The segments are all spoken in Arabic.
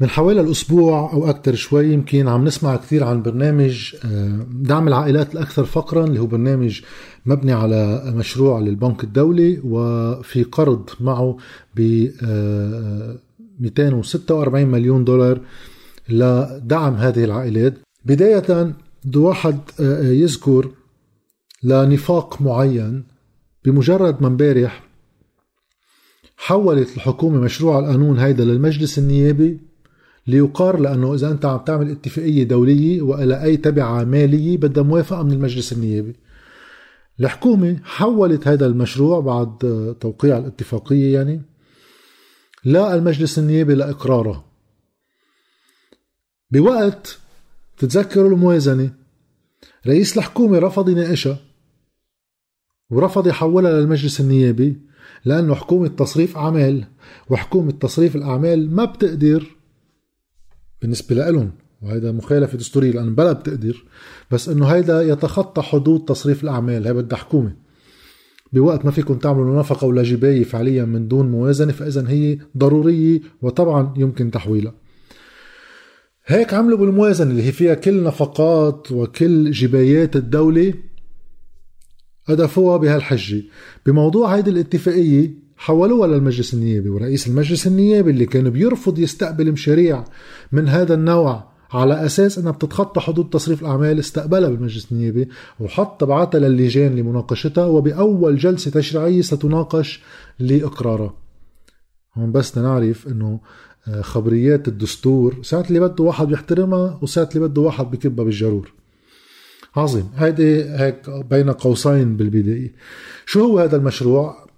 من حوالي الأسبوع أو أكثر شوي يمكن عم نسمع كثير عن برنامج آه، دعم العائلات الأكثر فقرا اللي هو برنامج مبني على مشروع للبنك الدولي وفي قرض معه ب 246 مليون دولار لدعم هذه العائلات. بداية بده واحد آه، يذكر لنفاق معين بمجرد ما امبارح حولت الحكومة مشروع القانون هيدا للمجلس النيابي ليقار لأنه إذا أنت عم تعمل اتفاقية دولية وإلى أي تبعة مالية بدها موافقة من المجلس النيابي. الحكومة حولت هذا المشروع بعد توقيع الاتفاقية يعني للمجلس النيابي لإقراره. بوقت تتذكروا الموازنة رئيس الحكومة رفض يناقشها ورفض يحولها للمجلس النيابي لأنه حكومة تصريف أعمال وحكومة تصريف الأعمال ما بتقدر بالنسبة لهم وهذا مخالفة دستورية لأن بلا بتقدر بس إنه هيدا يتخطى حدود تصريف الأعمال هي بدها حكومة بوقت ما فيكم تعملوا نفقة ولا جباية فعليا من دون موازنة فإذا هي ضرورية وطبعا يمكن تحويلها. هيك عملوا بالموازنة اللي هي فيها كل نفقات وكل جبايات الدولة أدفوها بهالحجة. بموضوع هيدي الاتفاقية حولوها للمجلس النيابي ورئيس المجلس النيابي اللي كان بيرفض يستقبل مشاريع من هذا النوع على أساس أنها بتتخطى حدود تصريف الأعمال استقبلها بالمجلس النيابي وحط بعتها للجان لمناقشتها وبأول جلسة تشريعية ستناقش لإقرارها. هون بس نعرف إنه آه، خبريات الدستور ساعات اللي بده واحد بيحترمها وساعات اللي بده واحد بكبها بالجرور. عظيم. هيدي هيك بين قوسين بالبداية. شو هو هذا المشروع؟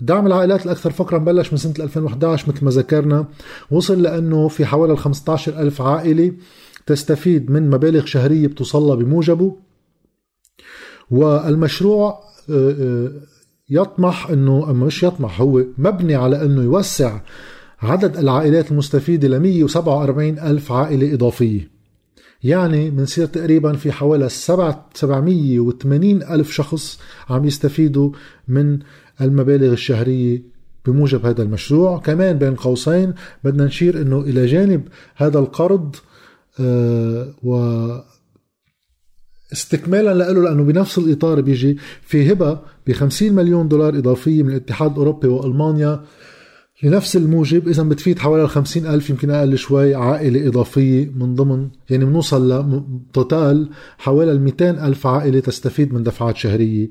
دعم العائلات الأكثر فقرا بلش من سنة 2011 مثل ما ذكرنا. وصل لأنه في حوالي 15 ألف عائلة تستفيد من مبالغ شهرية بتوصلها بموجبه. والمشروع آه، آه، يطمح إنه مش يطمح هو مبني على إنه يوسع عدد العائلات المستفيدة ل 147 ألف عائلة إضافية. يعني بنصير تقريبا في حوالي 780 ألف شخص عم يستفيدوا من المبالغ الشهرية بموجب هذا المشروع. كمان بين قوسين بدنا نشير إنه إلى جانب هذا القرض آه و استكمالا له لأنه بنفس الإطار بيجي في هبة ب 50 مليون دولار إضافية من الاتحاد الأوروبي وألمانيا لنفس الموجب. اذا بتفيد حوالي 50 ألف يمكن أقل شوي عائلة إضافية من ضمن يعني بنوصل لتوتال حوالي 200 ألف عائلة تستفيد من دفعات شهرية.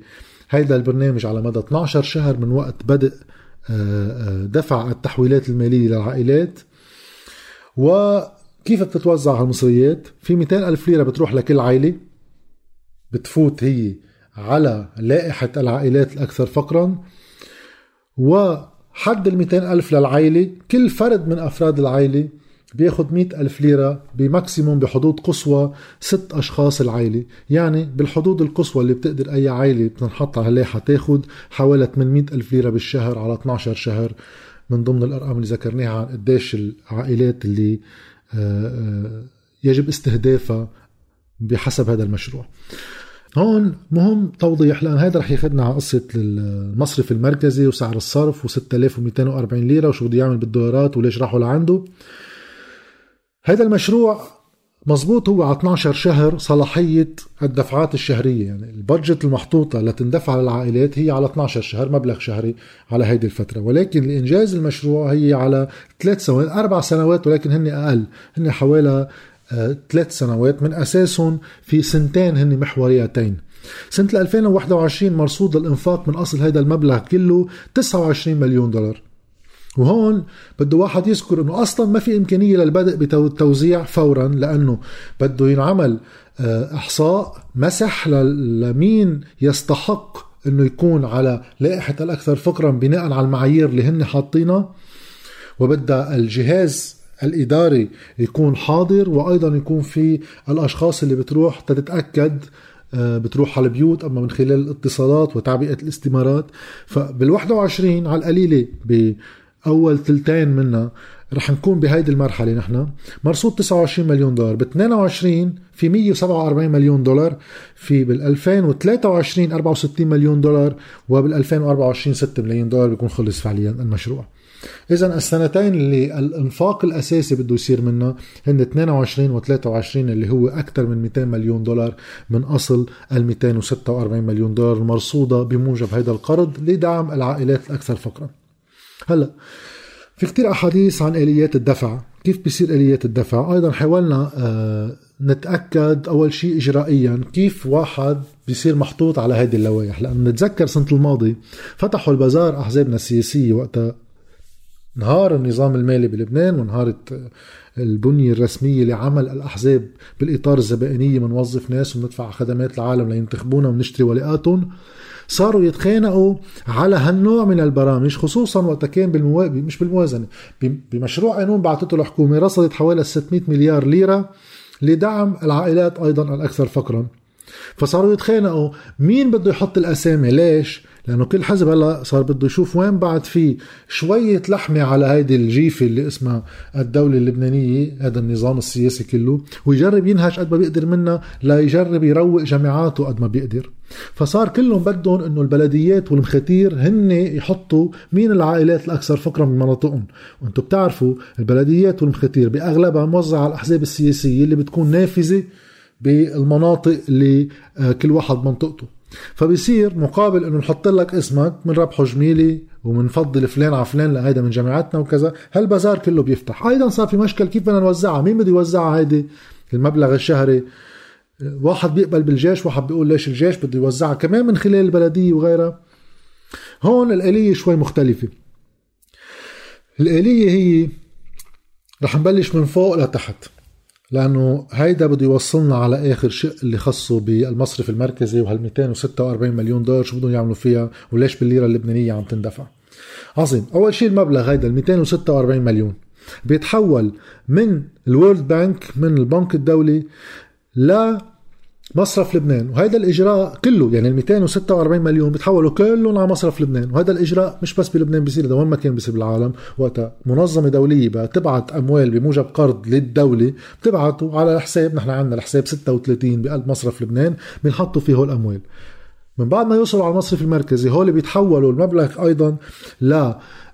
هيدا البرنامج على مدى 12 شهر من وقت بدء آه، آه، دفع التحويلات المالية للعائلات. وكيف بتتوزع هالمصريات؟ في 200 ألف ليرة بتروح لكل عائلة. بتفوت هي على لائحة العائلات الأكثر فقرا. و حد ال 200 ألف للعائلة كل فرد من أفراد العائلة بياخد مئة ألف ليرة بماكسيموم بحدود قصوى ست أشخاص العائلة يعني بالحدود القصوى اللي بتقدر أي عائلة بتنحط اللائحة تاخد حوالي 800 ألف ليرة بالشهر على 12 شهر من ضمن الأرقام اللي ذكرناها عن قديش العائلات اللي آه، آه، يجب استهدافها بحسب هذا المشروع. هون مهم توضيح لأن هذا رح ياخذنا على قصة المصرف المركزي وسعر الصرف و6240 ليرة وشو بده يعمل بالدولارات وليش راحوا لعنده. هذا المشروع مزبوط هو على 12 شهر صلاحية الدفعات الشهرية. يعني البادجت المحطوطة لتندفع للعائلات هي على 12 شهر مبلغ شهري على هيدي الفترة. ولكن لإنجاز المشروع هي على ثلاث سنوات أربع سنوات ولكن هن أقل. هن حوالي ثلاث سنوات. من أساسهم في سنتين هن محوريتين. سنة 2021 مرصود الإنفاق من أصل هذا المبلغ كله 29 مليون دولار. وهون بده واحد يذكر إنه أصلا ما في إمكانية للبدء بالتوزيع فورا لأنه بده ينعمل آه، إحصاء مسح لمين يستحق إنه يكون على لائحة الأكثر فقرا بناء على المعايير اللي هن حاطينها. وبدها الجهاز الإداري يكون حاضر وأيضا يكون في الأشخاص اللي بتروح تتأكد آه، بتروح على البيوت أما من خلال الاتصالات وتعبئة الاستمارات. فبال 21 على القليلة بأول ثلثين منها رح نكون بهيدي المرحلة نحن. مرصود 29 مليون دولار. ب 22 في 147 مليون دولار. في بال 2023 64 مليون دولار. وبال 2024 6 مليون دولار بيكون خلص فعليا المشروع. اذا السنتين اللي الانفاق الأساسي بده يصير منها هن 22 و23 اللي هو أكثر من 200 مليون دولار من أصل ال 246 مليون دولار المرصودة بموجب هذا القرض لدعم العائلات الأكثر فقرا. هلا في كتير أحاديث عن آليات الدفع. كيف بيصير آليات الدفع؟ أيضا حاولنا آه نتأكد أول شيء اجرائيا كيف واحد بيصير محطوط على هذه اللوائح. لأنه نتذكر سنة الماضي فتحوا البازار أحزابنا السياسية وقتها نهار النظام المالي بلبنان ونهارت البنية الرسمية لعمل الأحزاب بالإطار الزبائنية بنوظف ناس وبندفع خدمات العالم لينتخبونا ونشتري ولاءاتهم صاروا يتخانقوا على هالنوع من البرامج خصوصا وقت كان بالموا... مش بالموازنة بمشروع قانون بعثته الحكومة رصدت حوالي 600 مليار ليرة لدعم العائلات أيضا الأكثر فقرا. فصاروا يتخانقوا مين بده يحط الأسامي؟ ليش؟ لأنه كل حزب هلا صار بده يشوف وين بعد في شوية لحمة على هيدي الجيفة اللي اسمها الدولة اللبنانية هذا النظام السياسي كله ويجرب ينهج قد ما بيقدر منها ليجرب يروق جامعاته قد ما بيقدر. فصار كلهم بدهم إنه البلديات والمخاتير هن يحطوا مين العائلات الأكثر فقرا من مناطقهم. وأنتم بتعرفوا البلديات والمخاتير بأغلبها موزعة على الأحزاب السياسية اللي بتكون نافذة بالمناطق اللي آه، كل واحد منطقته. فبصير مقابل إنه نحط لك اسمك من ربحه جميلي ومنفضل فلان على فلان لهيدا من جامعاتنا وكذا. هالبازار كله بيفتح. أيضا صار في مشكل كيف بدنا نوزعها؟ مين بده يوزعها هيدي؟ المبلغ الشهري. واحد بيقبل بالجيش واحد بيقول ليش الجيش بده يوزعها؟ كمان من خلال البلدية وغيرها. هون الآلية شوي مختلفة. الآلية هي رح نبلش من فوق لتحت. لأنه هيدا بده يوصلنا على آخر شيء اللي خصه بالمصرف المركزي وهال 246 مليون دولار شو بدهم يعملوا فيها وليش بالليرة اللبنانية عم تندفع. عظيم. أول شيء المبلغ هيدا ال 246 مليون بيتحول من الورلد بانك من البنك الدولي ل مصرف لبنان. وهذا الإجراء كله يعني ال 246 مليون بتحولوا كلهم على مصرف لبنان. وهذا الإجراء مش بس بلبنان بيصير ده وين ما كان بيصير بالعالم. وقتها منظمة دولية بقى تبعت أموال بموجب قرض للدولة بتبعته على الحساب نحن عندنا الحساب 36 بقلب مصرف لبنان بنحطوا فيه الاموال من بعد ما يوصلوا على المصرف المركزي هول بيتحولوا المبلغ أيضا ل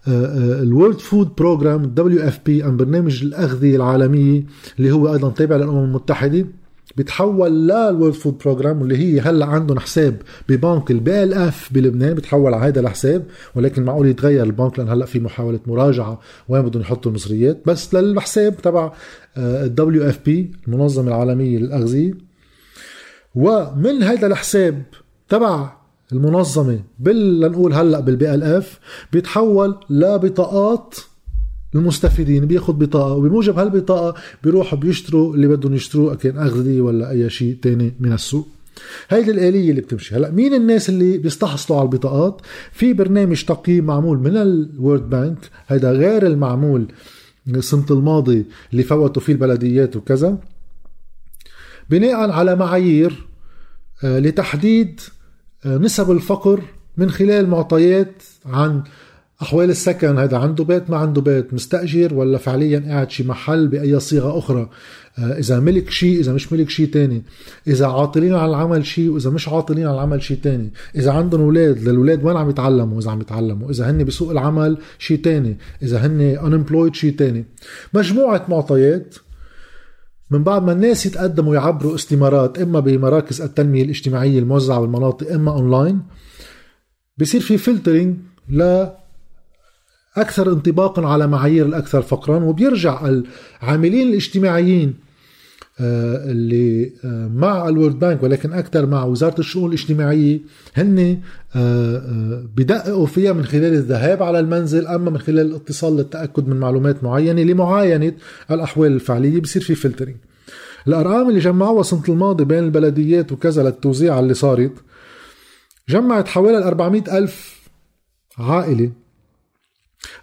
ال World Food Program ال WFP ام برنامج الأغذية العالمية اللي هو أيضا تابع للأمم المتحدة. بيتحول لل World Food Program واللي هي هلا عندهم حساب ببنك ال BLF بلبنان بيتحول على هذا الحساب ولكن معقول يتغير البنك لأن هلا في محاولة مراجعة وين بدهم يحطوا المصريات. بس للحساب تبع ال WFP المنظمة العالمية للأغذية. ومن هذا الحساب تبع المنظمة بال لنقول هلا بال BLF بيتحول لبطاقات المستفيدين بياخذ بطاقة وبموجب هالبطاقة بيروحوا بيشتروا اللي بدهم يشتروه كان أغذية ولا أي شيء تاني من السوق. هيدي الآلية اللي بتمشي. هلأ مين الناس اللي بيستحصلوا على البطاقات؟ في برنامج تقييم معمول من ال World Bank هيدا غير المعمول السنة الماضي اللي فوتوا فيه البلديات وكذا. بناء على معايير آه، لتحديد آه، نسب الفقر من خلال معطيات عن أحوال السكن هذا عنده بيت ما عنده بيت مستأجر ولا فعليا قاعد شي محل بأي صيغة أخرى. آه، إذا ملك شيء إذا مش ملك شيء تاني. إذا عاطلين على العمل شيء وإذا مش عاطلين على العمل شيء تاني. إذا عندهم أولاد للأولاد وين عم يتعلموا؟ إذا عم يتعلموا. إذا هن بسوق العمل شيء تاني. إذا هن unemployed شيء تاني. مجموعة معطيات من بعد ما الناس يتقدموا يعبوا استمارات إما بمراكز التنمية الاجتماعية الموزعة بالمناطق إما اونلاين بصير في filtering ل أكثر انطباقا على معايير الأكثر فقرا وبيرجع العاملين الاجتماعيين آه، اللي آه، مع ال World Bank ولكن أكثر مع وزارة الشؤون الاجتماعية. هن آه، بدققوا فيها من خلال الذهاب على المنزل أما من خلال الاتصال للتأكد من معلومات معينة لمعاينة الأحوال الفعلية بصير في filtering الأرقام اللي جمعوها سنة الماضي بين البلديات وكذا للتوزيع اللي صارت جمعت حوالي 400 ألف عائلة.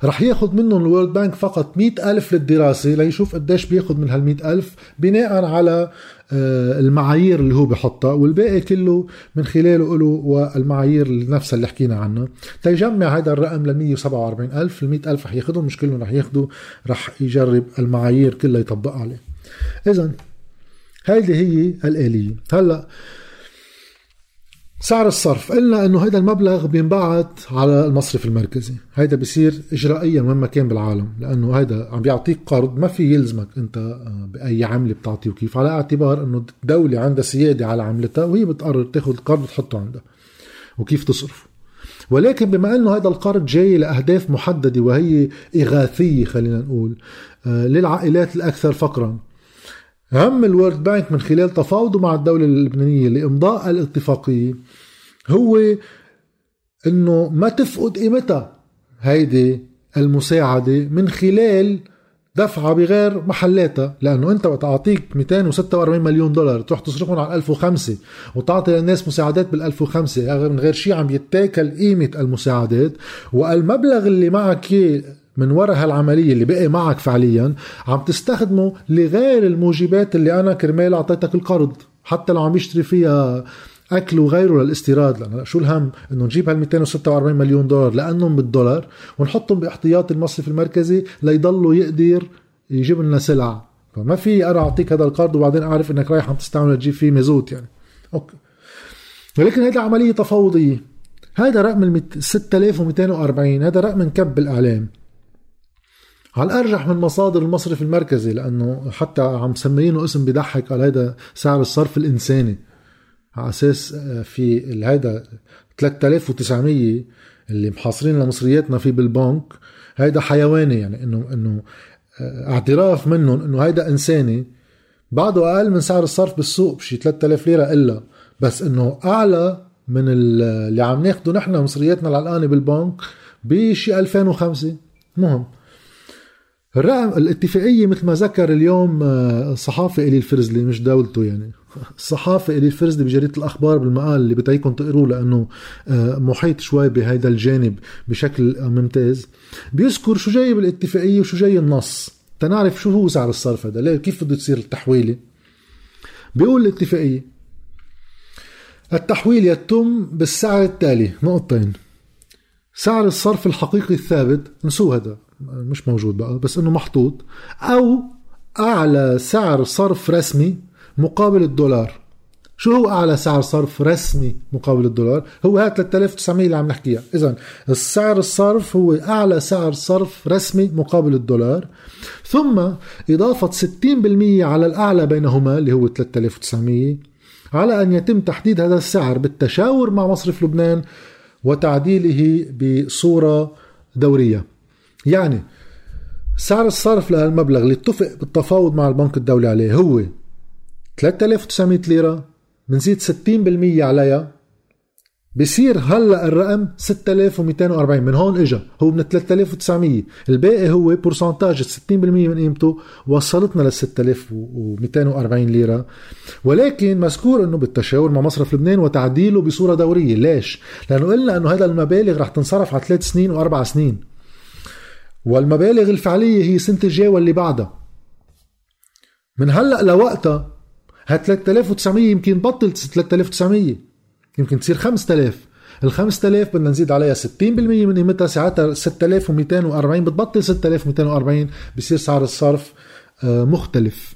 رح ياخذ منهم ال World Bank فقط مئة ألف للدراسة ليشوف قديش بياخذ من هالمئة ألف بناء على آه، المعايير اللي هو بحطها والباقي كله من خلاله له والمعايير نفسها اللي حكينا عنها. تيجمع هذا الرقم ل 147 ألف ال 100 ألف رح ياخذهم مش كلهم رح ياخذوا رح يجرب المعايير كلها يطبقها عليه. إذا هيدي هي الآلية. هلأ سعر الصرف. قلنا إنه هذا المبلغ بينبعت على المصرف المركزي. هيدا بصير اجرائيا وين ما كان بالعالم لأنه هيدا عم بيعطيك قرض ما في يلزمك أنت آه، بأي عملة بتعطيه. وكيف؟ على اعتبار إنه الدولة عندها سيادة على عملتها وهي بتقرر تاخذ القرض وتحطه عندها. وكيف تصرفه؟ ولكن بما إنه هذا القرض جاي لأهداف محددة وهي إغاثية خلينا نقول آه، للعائلات الأكثر فقرا هم الورد بانك من خلال تفاوضه مع الدولة اللبنانية لإمضاء الاتفاقية هو إنه ما تفقد قيمتها. هيدي المساعدة من خلال دفعها بغير محلاتها لأنه أنت وقت أعطيك 246 مليون دولار تروح تصرفهم على 1005 وتعطي للناس مساعدات بال 1005 من غير شيء عم يتاكل قيمة المساعدات. والمبلغ اللي معك من وراء هالعملية اللي بقي معك فعليا عم تستخدمه لغير الموجبات اللي أنا كرمال أعطيتك القرض حتى لو عم يشتري فيها أكل وغيره للاستيراد. لأن شو الهم؟ إنه نجيب هال 246 مليون دولار لأنهم بالدولار ونحطهم باحتياط المصرف المركزي ليضلوا يقدر يجيب لنا سلع. فما في أنا أعطيك هذا القرض وبعدين أعرف إنك رايح عم تستعمل تجيب فيه مازوت يعني. أوكي. ولكن هذا عملية تفاوضية. هذا رقم 6240 هذا رقم انكب بالاعلام على الارجح من مصادر المصرف المركزي؟ لأنه حتى عم مسمينه اسم بيضحك قال هذا سعر الصرف الإنساني. على أساس آه، في هيدا 3900 اللي محاصرين لمصرياتنا فيه بالبنك هيدا حيواني يعني إنه إنه آه، اعتراف منهم إنه هيدا إنساني. بعده أقل من سعر الصرف بالسوق بشي 3000 ليرة إلا. بس إنه أعلى من اللي عم ناخده نحن مصرياتنا العلقانة بالبنك بشي 2005 مهم. الرقم الاتفاقية مثل ما ذكر اليوم الصحافي آه، إلي الفرزلي مش دولته يعني. الصحافي إلي الفرزلي بجريدة الأخبار بالمقال اللي بتعيكم تقروه لأنه آه، محيط شوي بهذا الجانب بشكل ممتاز. بيذكر شو جاي بالاتفاقية وشو جاي النص. تنعرف شو هو سعر الصرف هذا كيف بده تصير التحويلة؟ بيقول الاتفاقية التحويل يتم بالسعر التالي نقطتين. سعر الصرف الحقيقي الثابت نسوه هذا. مش موجود بقى بس إنه محطوط أو أعلى سعر صرف رسمي مقابل الدولار. شو هو أعلى سعر صرف رسمي مقابل الدولار؟ هو هذا 3900 اللي عم نحكيها. اذا السعر الصرف هو أعلى سعر صرف رسمي مقابل الدولار. ثم إضافة 60% على الأعلى بينهما اللي هو 3900 على أن يتم تحديد هذا السعر بالتشاور مع مصرف لبنان وتعديله بصورة دورية. يعني سعر الصرف لهالمبلغ اللي اتفق بالتفاوض مع البنك الدولي عليه هو 3900 ليرة بنزيد 60% عليها. بصير هلأ الرقم 6240 من هون اجى هو من 3900 الباقي هو بورسنتاج 60% من قيمته. وصلتنا لل 6240 ليرة. ولكن مذكور إنه بالتشاور مع مصرف لبنان وتعديله بصورة دورية. ليش؟ لأنه قلنا إنه هذا المبالغ رح تنصرف على ثلاث سنين وأربع سنين. والمبالغ الفعلية هي سنة الجاي واللي بعدها. من هلأ لوقتها ها 3900 يمكن بطل 3900 يمكن تصير 5000 ال 5000 بدنا نزيد عليها 60% من قيمتها ساعتها 6240 بتبطل 6240 بصير سعر الصرف آه، مختلف.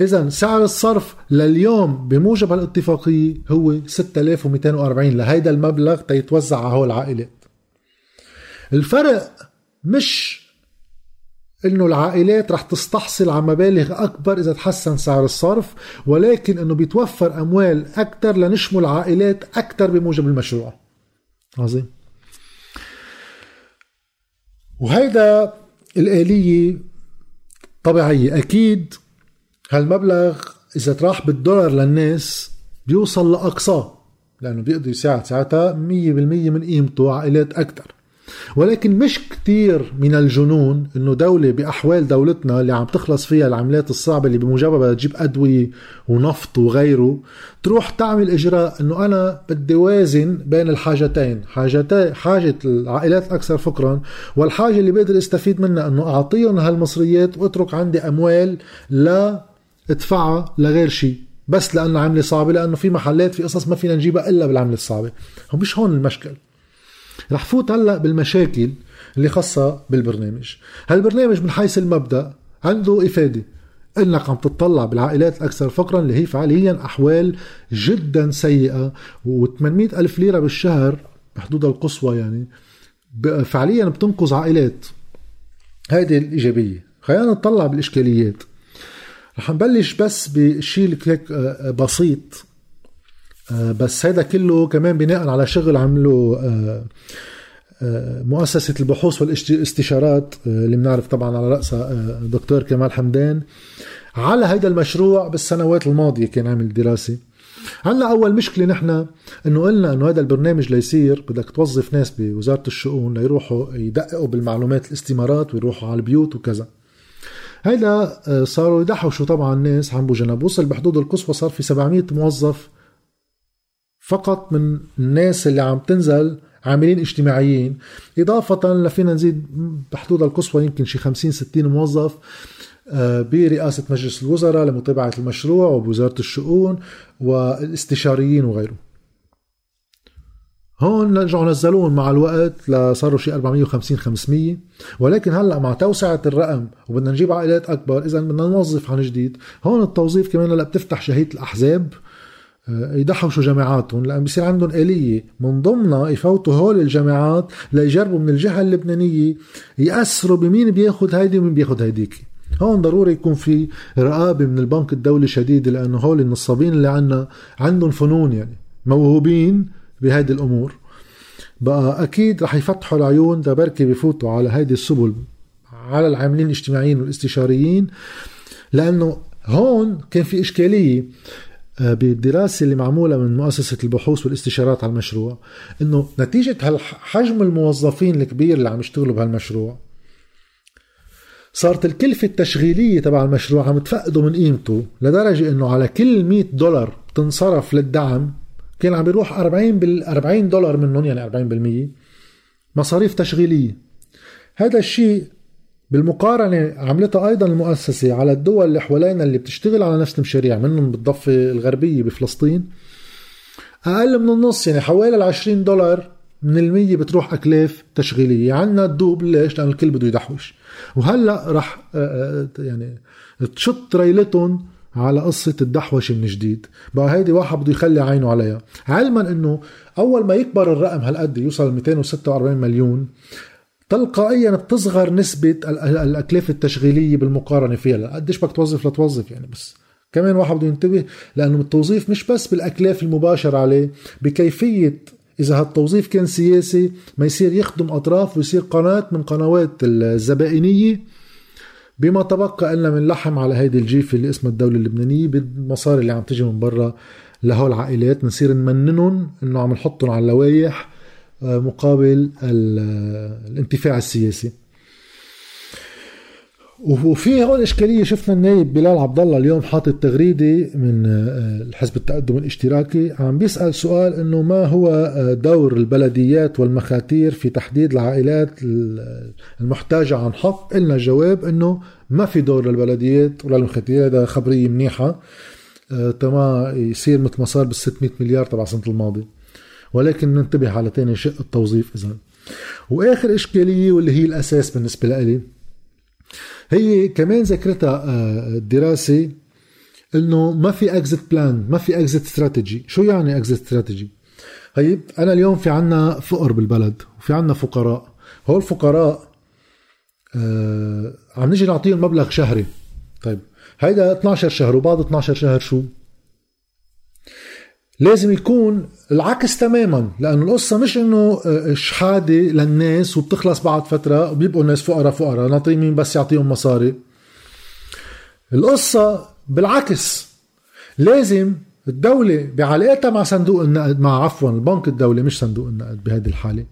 اذا سعر الصرف لليوم بموجب هالاتفاقية هو 6240 لهيدا المبلغ تيتوزع على هول العائلات. الفرق مش إنه العائلات رح تستحصل على مبالغ أكبر إذا تحسن سعر الصرف ولكن إنه بيتوفر أموال أكثر لنشمل عائلات أكثر بموجب المشروع. عظيم. وهيدا الآلية طبيعية. أكيد هالمبلغ إذا تراح بالدولار للناس بيوصل لأقصاه لأنه بيقدر يساعد ساعتها 100% من قيمته عائلات أكثر ولكن مش كتير من الجنون إنه دولة بأحوال دولتنا اللي عم تخلص فيها العملات الصعبة اللي بموجبها بدها تجيب أدوية ونفط وغيره تروح تعمل إجراء إنه أنا بدي وازن بين الحاجتين حاجتين حاجة العائلات الأكثر فقرا والحاجة اللي بقدر أستفيد منها إنه أعطيهم هالمصريات وأترك عندي أموال لا أدفعها لغير شيء بس لأنه عملة صعبة لأنه في محلات في قصص ما فينا نجيبها إلا بالعملة الصعبة. مش هون المشكل. رح فوت هلا بالمشاكل اللي خاصة بالبرنامج. هالبرنامج من حيث المبدأ عنده إفادة. إنك عم تطلع بالعائلات الأكثر فقرا اللي هي فعليا أحوال جدا سيئة و800 ألف ليرة بالشهر بحدودها القصوى يعني فعليا بتنقذ عائلات. هذه الإيجابية. خلينا نطلع بالإشكاليات. رح نبلش بس بشيء هيك آه، بسيط. آه، بس هذا كله كمان بناء على شغل عمله آه، مؤسسة البحوث والاستشارات اللي بنعرف طبعا على رأسها دكتور كمال حمدان. على هذا المشروع بالسنوات الماضية كان عامل دراسة. هلأ أول مشكلة نحن إنه قلنا إنه هذا البرنامج ليصير بدك توظف ناس بوزارة الشؤون ليروحوا يدققوا بالمعلومات الاستمارات ويروحوا على البيوت وكذا. هيدا آه، صاروا يدحوشوا طبعا الناس عم بجنب وصل بحدود القصوى صار في 700 موظف فقط من الناس اللي عم تنزل عاملين اجتماعيين. إضافة لفينا نزيد بحدود القصوى يمكن شي 50 60 موظف آه، برئاسة مجلس الوزراء لمتابعة المشروع وبوزارة الشؤون والاستشاريين وغيره هون رجعوا نزلوهم مع الوقت لصاروا شي 450 500 ولكن هلأ مع توسعة الرقم وبدنا نجيب عائلات أكبر اذا بدنا نوظف عن جديد. هون التوظيف كمان هلأ بتفتح شهيه الأحزاب. يدحوشوا جامعاتهم لأن بصير عندهم آلية. من ضمنها يفوتوا هول الجامعات ليجربوا من الجهة اللبنانية يأثروا بمين بياخد هيدي ومين بياخد هيديك. هون ضروري يكون في رقابة من البنك الدولي شديدة لأنه هول النصابين اللي عنا عندهم فنون يعني موهوبين بهيدي الأمور. بقى أكيد رح يفتحوا العيون بركي بفوتوا على هيدي السبل على العاملين الاجتماعيين والاستشاريين لأنه هون كان في إشكالية. آه، بالدراسة اللي معمولة من مؤسسة البحوث والاستشارات على المشروع إنه نتيجة حجم الموظفين الكبير اللي عم يشتغلوا بهالمشروع صارت الكلفة التشغيلية تبع المشروع عم تفقدوا من قيمته لدرجة إنه على كل 100 دولار تنصرف للدعم كان عم بيروح 40 بال 40 دولار منهم يعني 40% مصاريف تشغيلية. هذا الشيء بالمقارنة عملتها أيضا المؤسسة على الدول اللي حوالينا اللي بتشتغل على نفس المشاريع منهم بالضفة الغربية بفلسطين. أقل من النص يعني حوالي ال 20 دولار من المية بتروح أكلاف تشغيلية. عنا تدوب ليش؟ لأن الكل بده يدحوش. وهلأ رح آه، آه، يعني تشط ريلتهم على قصة الدحوشة من جديد. بقى هيدي واحد بده يخلي عينه عليها. علما إنه أول ما يكبر الرقم هالقد يوصل 246 مليون تلقائيا بتصغر نسبة الأكلاف التشغيلية بالمقارنة فيها. قديش بدك توظف لتوظف يعني بس كمان واحد بده ينتبه لأنه التوظيف مش بس بالأكلاف المباشرة عليه بكيفية إذا هالتوظيف كان سياسي ما يصير يخدم أطراف ويصير قناة من قنوات الزبائنية بما تبقى لنا من لحم على هيدي الجيفة اللي اسمها الدولة اللبنانية بالمصاري اللي عم تجي من برا لهول العائلات بنصير نمننهم إنه عم نحطهم على اللوايح مقابل الانتفاع السياسي. وفي هون إشكالية شفنا النايب بلال عبد الله اليوم حاطط تغريدة من آه، حزب التقدم الاشتراكي عم بيسأل سؤال إنه ما هو آه، دور البلديات والمخاتير في تحديد العائلات المحتاجة عن حق؟ قلنا جواب إنه ما في دور للبلديات ولا المخاتير هذا خبرية منيحة. آه، تما يصير مثل ما صار بال 600 مليار تبع السنة الماضية. ولكن ننتبه على ثاني شق التوظيف اذا وآخر إشكالية واللي هي الأساس بالنسبة لي هي كمان ذكرتها آه، إنه ما في exit plan ما في exit strategy شو يعني exit strategy طيب أنا اليوم في عنا فقر بالبلد وفي عنا فقراء. هول الفقراء آه عم نجي نعطيهم مبلغ شهري. طيب هيدا 12 شهر وبعد 12 شهر شو؟ لازم يكون العكس تماما لأنه القصة مش إنه آه، شحادة للناس وبتخلص بعد فترة وبيبقوا الناس فقراء فقراء نعطي مين بس يعطيهم مصاري. القصة بالعكس لازم الدولة بعلاقتها مع صندوق النقد مع عفوا البنك الدولي مش صندوق النقد بهذه الحالة.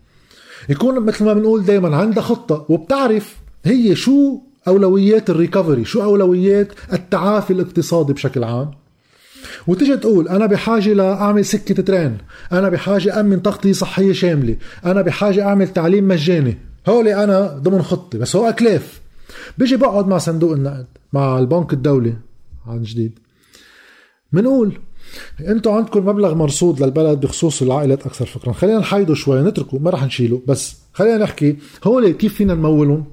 يكون مثل ما بنقول دائما عندها خطة وبتعرف هي شو أولويات الريكفري شو أولويات التعافي الاقتصادي بشكل عام. وتجي تقول أنا بحاجة لأعمل سكة ترين أنا بحاجة أمن تغطيه صحية شاملة أنا بحاجة أعمل تعليم مجاني. هولي أنا ضمن خطتي بس هو أكلاف. بيجي بقعد مع صندوق النقد مع البنك الدولي عن جديد. بنقول أنتم عندكم مبلغ مرصود للبلد بخصوص العائلات أكثر فقرا خلينا نحيده شوي نتركه ما رح نشيله بس خلينا نحكي هول كيف فينا نمولهم.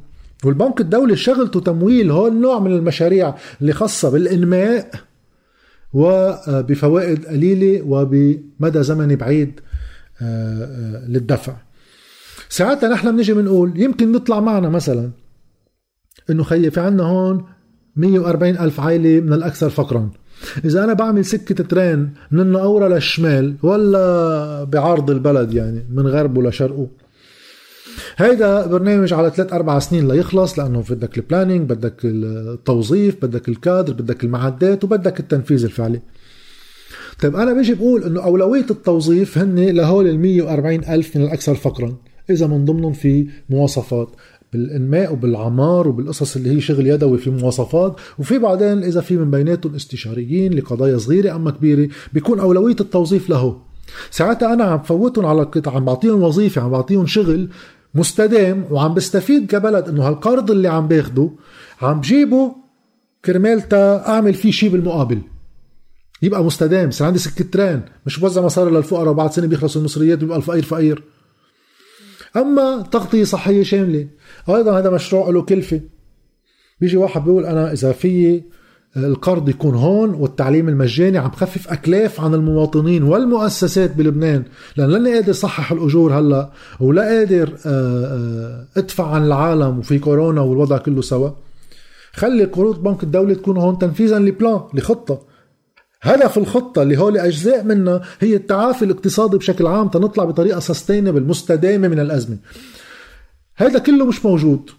والبنك الدولي شغلته تمويل هول النوع من المشاريع اللي خاصة بالإنماء. وبفوائد قليلة وبمدى زمني بعيد آه، آه، للدفع. ساعتها نحن بنجي بنقول يمكن نطلع معنا مثلا إنه خيي في عنا هون 140 ألف عائلة من الأكثر فقرا. إذا أنا بعمل سكة ترين من النقورة للشمال ولا بعرض البلد يعني من غربه لشرقه. هيدا برنامج على ثلاث أربع سنين ليخلص لأنه بدك البلانينج بدك التوظيف بدك الكادر بدك المعدات وبدك التنفيذ الفعلي. طيب أنا بيجي بقول إنه أولوية التوظيف هن لهول ال 140 ألف من الأكثر فقرا إذا من ضمنهم في مواصفات بالإنماء وبالعمار وبالقصص اللي هي شغل يدوي في مواصفات وفي بعدين إذا في من بيناتهم استشاريين لقضايا صغيرة أما كبيرة بيكون أولوية التوظيف له. ساعتها أنا عم فوتهم على عم بعطيهم وظيفة عم بعطيهم شغل مستدام وعم بستفيد كبلد إنه هالقرض اللي عم باخده عم بجيبه كرمال تا أعمل فيه شيء بالمقابل. يبقى مستدام يصير عندي سكة ترين مش بوزع مصاري للفقراء وبعد سنة بيخلصوا المصريات ويبقى الفقير فقير. أما تغطية صحية شاملة. أيضا هذا مشروع له كلفة. بيجي واحد بيقول أنا إذا في القرض يكون هون والتعليم المجاني عم بخفف أكلاف عن المواطنين والمؤسسات بلبنان لأن لاني قادر صحح الأجور هلأ ولا قادر آه، آه، أدفع عن العالم وفي كورونا والوضع كله سوا. خلي قروض بنك الدولة تكون هون تنفيذا لبلان لخطة. هدف الخطة اللي هو أجزاء منها هي التعافي الاقتصادي بشكل عام تنطلع بطريقة سستينبل مستدامة من الأزمة. هذا كله مش موجود.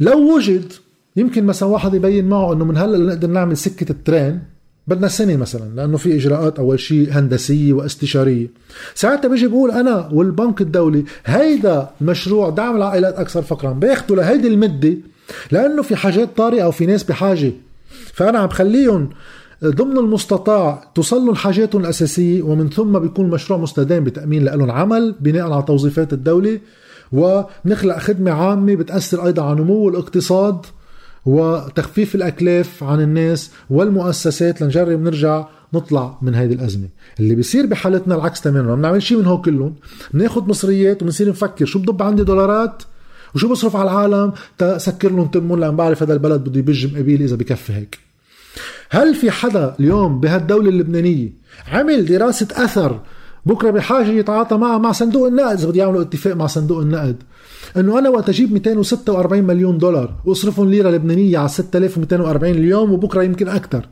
لو وجد يمكن مثلا واحد يبين معه إنه من هلأ نقدر نعمل سكة الترين بدنا سنة مثلا لأنه في إجراءات أول شيء هندسية واستشارية. ساعتها بيجي بقول أنا والبنك الدولي هيدا مشروع دعم العائلات أكثر فقرا باخذوا لهيدي المدة لأنه في حاجات طارئة وفي ناس بحاجة. فأنا عم بخليهم ضمن المستطاع توصل لهم حاجاتهم الأساسية ومن ثم بيكون مشروع مستدام بتأمين لهم عمل بناء على توظيفات الدولة. ونخلق خدمة عامة بتأثر أيضا على نمو الإقتصاد وتخفيف الأكلاف عن الناس والمؤسسات. لنجرب نرجع نطلع من هذه الأزمة. اللي بيصير بحالتنا العكس تماما. ما بنعمل شيء من هو كلهم. بناخذ مصريات وبنصير نفكر شو بضب عندي دولارات وشو بصرف على العالم تسكر لهم تمون لأن بعرف هذا البلد بده يبج مقابيل إذا بكفي هيك. هل في حدا اليوم بهالدولة اللبنانية عمل دراسة أثر بكرة بحاجة يتعاطى معها مع صندوق النقد؟ إذا بده يعملوا اتفاق مع صندوق النقد. إنه أنا وقت أجيب 246 مليون دولار وأصرفهم ليرة لبنانية على 6240 اليوم وبكرة يمكن أكثر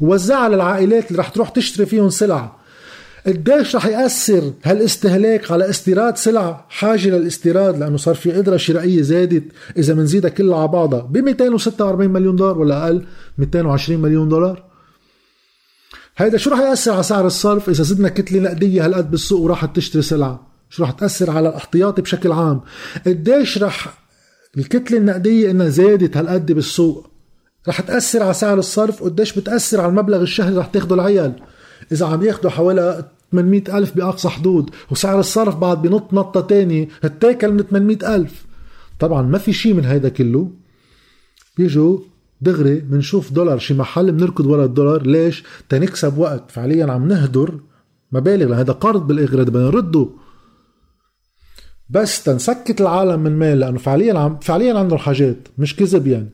ووزعها للعائلات اللي رح تروح تشتري فيهم سلع. قديش رح يأثر هالاستهلاك على استيراد سلع؟ حاجة للاستيراد لأنه صار في قدرة شرائية زادت. إذا بنزيدها كلها على بعضها. ب 246 مليون دولار ولا أقل؟ 220 مليون دولار. هيدا شو رح يأثر على سعر الصرف؟ إذا زدنا كتلة نقدية هالقد بالسوق وراحت تشتري سلعة شو رح تأثر على الاحتياطي بشكل عام. قديش رح الكتلة النقدية إنها زادت هالقد بالسوق؟ رح تأثر على سعر الصرف؟ قديش بتأثر على المبلغ الشهري رح تاخده العيال؟ إذا عم ياخدوا حوالي 800 ألف بأقصى حدود وسعر الصرف بعد بنط نطة تانية هتاكل من 800 ألف. طبعا ما في شيء من هيدا كله. بيجوا دغري بنشوف دولار شي محل بنركض ورا الدولار. ليش؟ تنكسب وقت. فعليا عم نهدر مبالغ هذا قرض بالاخر بدنا نرده. بس تنسكت العالم من مال لأنه فعليا عم فعليا عندهم حاجات مش كذب يعني.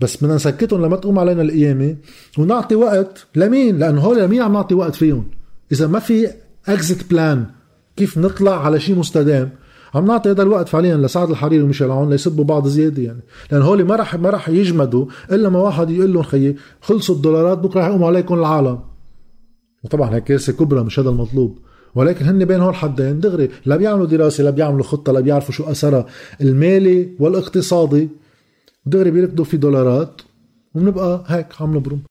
بس بدنا نسكتهم لما تقوم علينا القيامة ونعطي وقت لمين؟ لأنه هول لمين عم نعطي وقت فيهم؟ إذا ما في اكزيت بلان كيف نطلع على شيء مستدام؟ عم نعطي هذا الوقت فعليا لسعد الحريري وميشيل عون ليسبوا بعض زيادة يعني. لأن هول ما راح ما راح يجمدوا إلا ما واحد يقول لهم خيي خلصوا الدولارات بكرة رح عليكم العالم. وطبعا هيك كارثه كبرى مش هذا المطلوب. ولكن هن بين هول الحدين دغري لا بيعملوا دراسة لا بيعملوا خطة لا بيعرفوا شو أثرها المالي والاقتصادي. دغري بيركضوا في دولارات وبنبقى هيك عم نبرم.